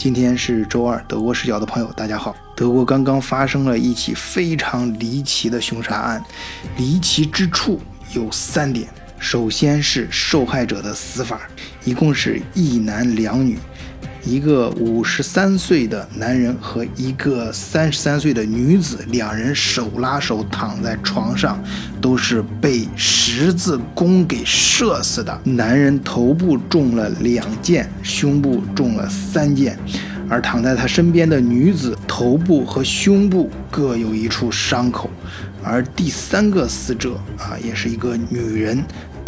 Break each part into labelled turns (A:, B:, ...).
A: 今天是周二，德国视角的朋友，大家好。德国刚刚发生了一起非常离奇的凶杀案，离奇之处有三点。首先是受害者的死法，一共是一男两女。一个五十三岁的男人和一个三十三岁的女子，两人手拉手躺在床上，都是被十字弓给射死的。男人头部中了两箭，胸部中了三箭，而躺在他身边的女子头部和胸部各有一处伤口。而第三个死者啊，也是一个女人。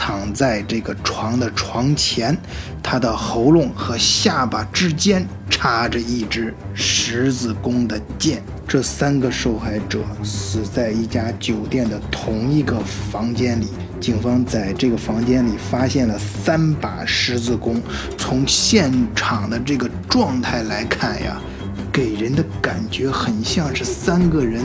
A: 躺在这个床的床前，他的喉咙和下巴之间插着一支十字弓的箭。这三个受害者死在一家酒店的同一个房间里。警方在这个房间里发现了三把十字弓。从现场的这个状态来看呀，给人的感觉很像是三个人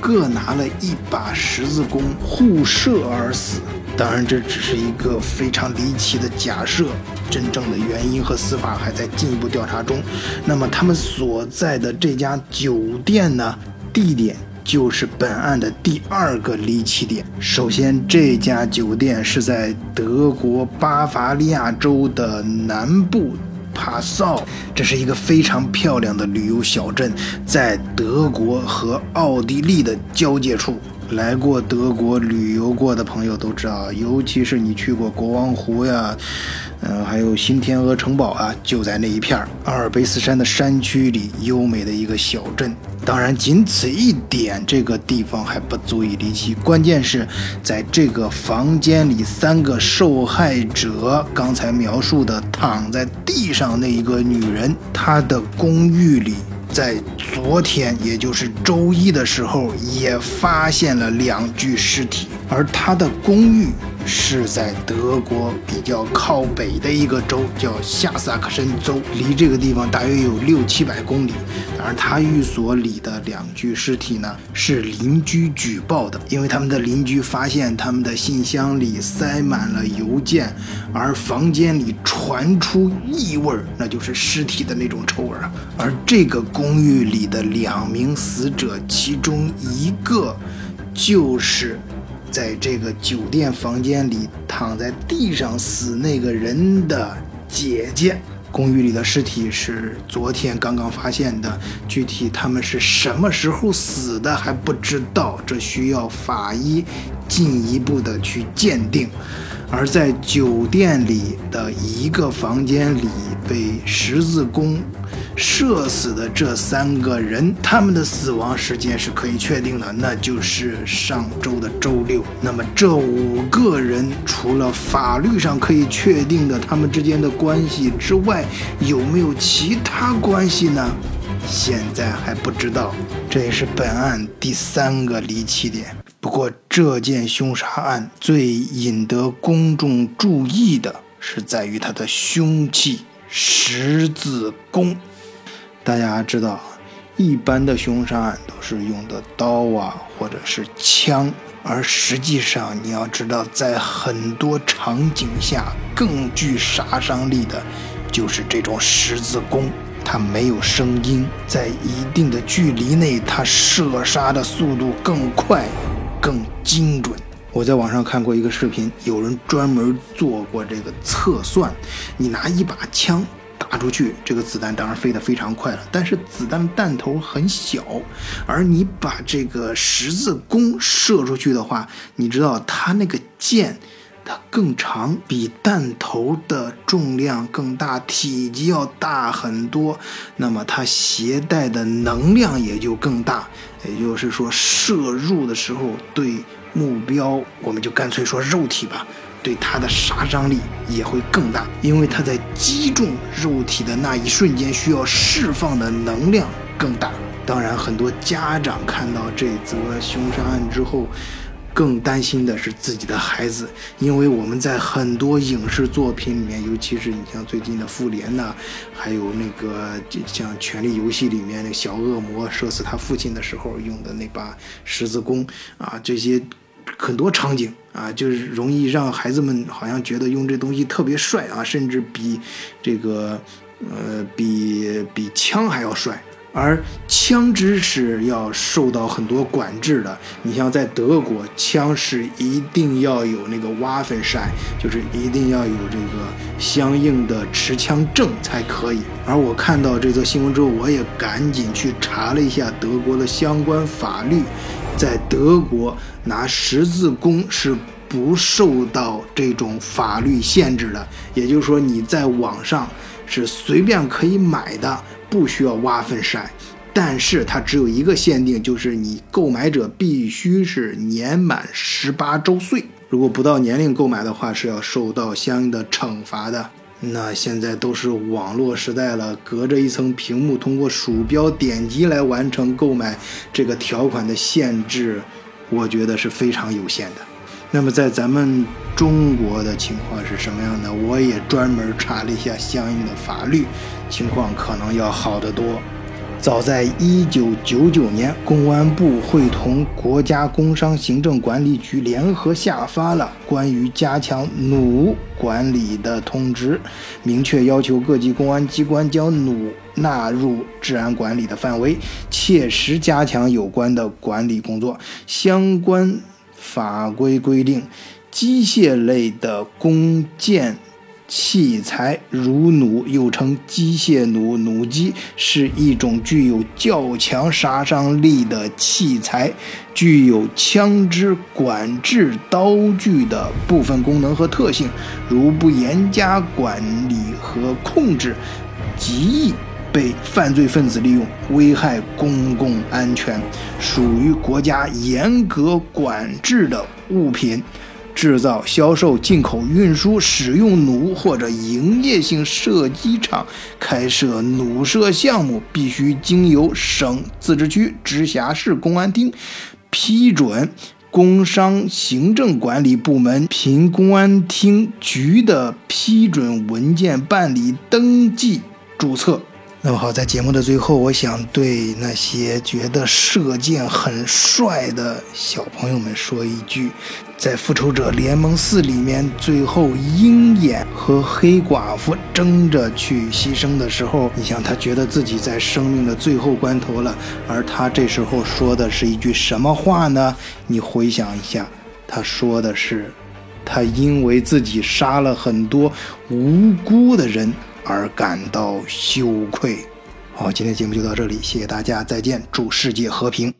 A: 各拿了一把十字弓互射而死。当然，这只是一个非常离奇的假设，真正的原因和死法还在进一步调查中。那么，他们所在的这家酒店呢？地点就是本案的第二个离奇点。首先，这家酒店是在德国巴伐利亚州的南部帕绍，这是一个非常漂亮的旅游小镇，在德国和奥地利的交界处。来过德国旅游过的朋友都知道，尤其是你去过国王湖呀，嗯，还有新天鹅城堡啊，就在那一片阿尔卑斯山的山区里，优美的一个小镇。当然，仅此一点，这个地方还不足以离奇。关键是在这个房间里，三个受害者刚才描述的躺在地上那一个女人，她的公寓里。在昨天，也就是周一的时候，也发现了两具尸体，而他的公寓。是在德国比较靠北的一个州，叫下萨克森州，离这个地方大约有六七百公里。当然，他寓所里的两具尸体呢，是邻居举报的，因为他们的邻居发现他们的信箱里塞满了邮件，而房间里传出异味，那就是尸体的那种臭味啊。而这个公寓里的两名死者，其中一个就是。在这个酒店房间里躺在地上死那个人的姐姐，公寓里的尸体是昨天刚刚发现的，具体他们是什么时候死的还不知道，这需要法医进一步的去鉴定。而在酒店里的一个房间里被十字弓。射死的这三个人，他们的死亡时间是可以确定的，那就是上周的周六。那么这五个人除了法律上可以确定的他们之间的关系之外，有没有其他关系呢？现在还不知道。这也是本案第三个离奇点。不过这件凶杀案最引得公众注意的是在于他的凶器——十字弓。大家知道，一般的凶杀案都是用的刀啊，或者是枪，而实际上你要知道，在很多场景下更具杀伤力的，就是这种十字弓。它没有声音，在一定的距离内，它射杀的速度更快、更精准。我在网上看过一个视频，有人专门做过这个测算，你拿一把枪。打出去，这个子弹当然飞得非常快了，但是子弹弹头很小，而你把这个十字弓射出去的话，你知道它那个箭它更长，比弹头的重量更大，体积要大很多，那么它携带的能量也就更大，也就是说射入的时候对目标，我们就干脆说肉体吧。对它的杀伤力也会更大，因为它在击中肉体的那一瞬间需要释放的能量更大。当然，很多家长看到这则凶杀案之后，更担心的是自己的孩子，因为我们在很多影视作品里面，尤其是你像最近的《复联》呐，还有那个像《权力游戏》里面那小恶魔射死他父亲的时候用的那把十字弓啊，这些。很多场景啊，就是容易让孩子们好像觉得用这东西特别帅啊，甚至比这个呃，比比枪还要帅。而枪支是要受到很多管制的。你像在德国，枪是一定要有那个瓦分塞就是一定要有这个相应的持枪证才可以。而我看到这则新闻之后，我也赶紧去查了一下德国的相关法律，在德国拿十字弓是不受到这种法律限制的，也就是说你在网上是随便可以买的。不需要挖粪筛，但是它只有一个限定，就是你购买者必须是年满十八周岁。如果不到年龄购买的话，是要受到相应的惩罚的。那现在都是网络时代了，隔着一层屏幕，通过鼠标点击来完成购买，这个条款的限制，我觉得是非常有限的。那么在咱们中国的情况是什么样的？我也专门查了一下相应的法律。情况可能要好得多。早在一九九九年，公安部会同国家工商行政管理局联合下发了关于加强弩管理的通知，明确要求各级公安机关将弩纳入治安管理的范围，切实加强有关的管理工作。相关法规规定，机械类的弓箭。器材如弩，又称机械弩、弩机，是一种具有较强杀伤力的器材，具有枪支管制刀具的部分功能和特性。如不严加管理和控制，极易被犯罪分子利用，危害公共安全，属于国家严格管制的物品。制造、销售、进口、运输、使用弩或者营业性射击场开设弩射项目，必须经由省、自治区、直辖市公安厅批准，工商行政管理部门凭公安厅局的批准文件办理登记注册。那么好，在节目的最后，我想对那些觉得射箭很帅的小朋友们说一句：在《复仇者联盟四》里面，最后鹰眼和黑寡妇争着去牺牲的时候，你想他觉得自己在生命的最后关头了，而他这时候说的是一句什么话呢？你回想一下，他说的是，他因为自己杀了很多无辜的人。而感到羞愧。好，今天节目就到这里，谢谢大家，再见，祝世界和平。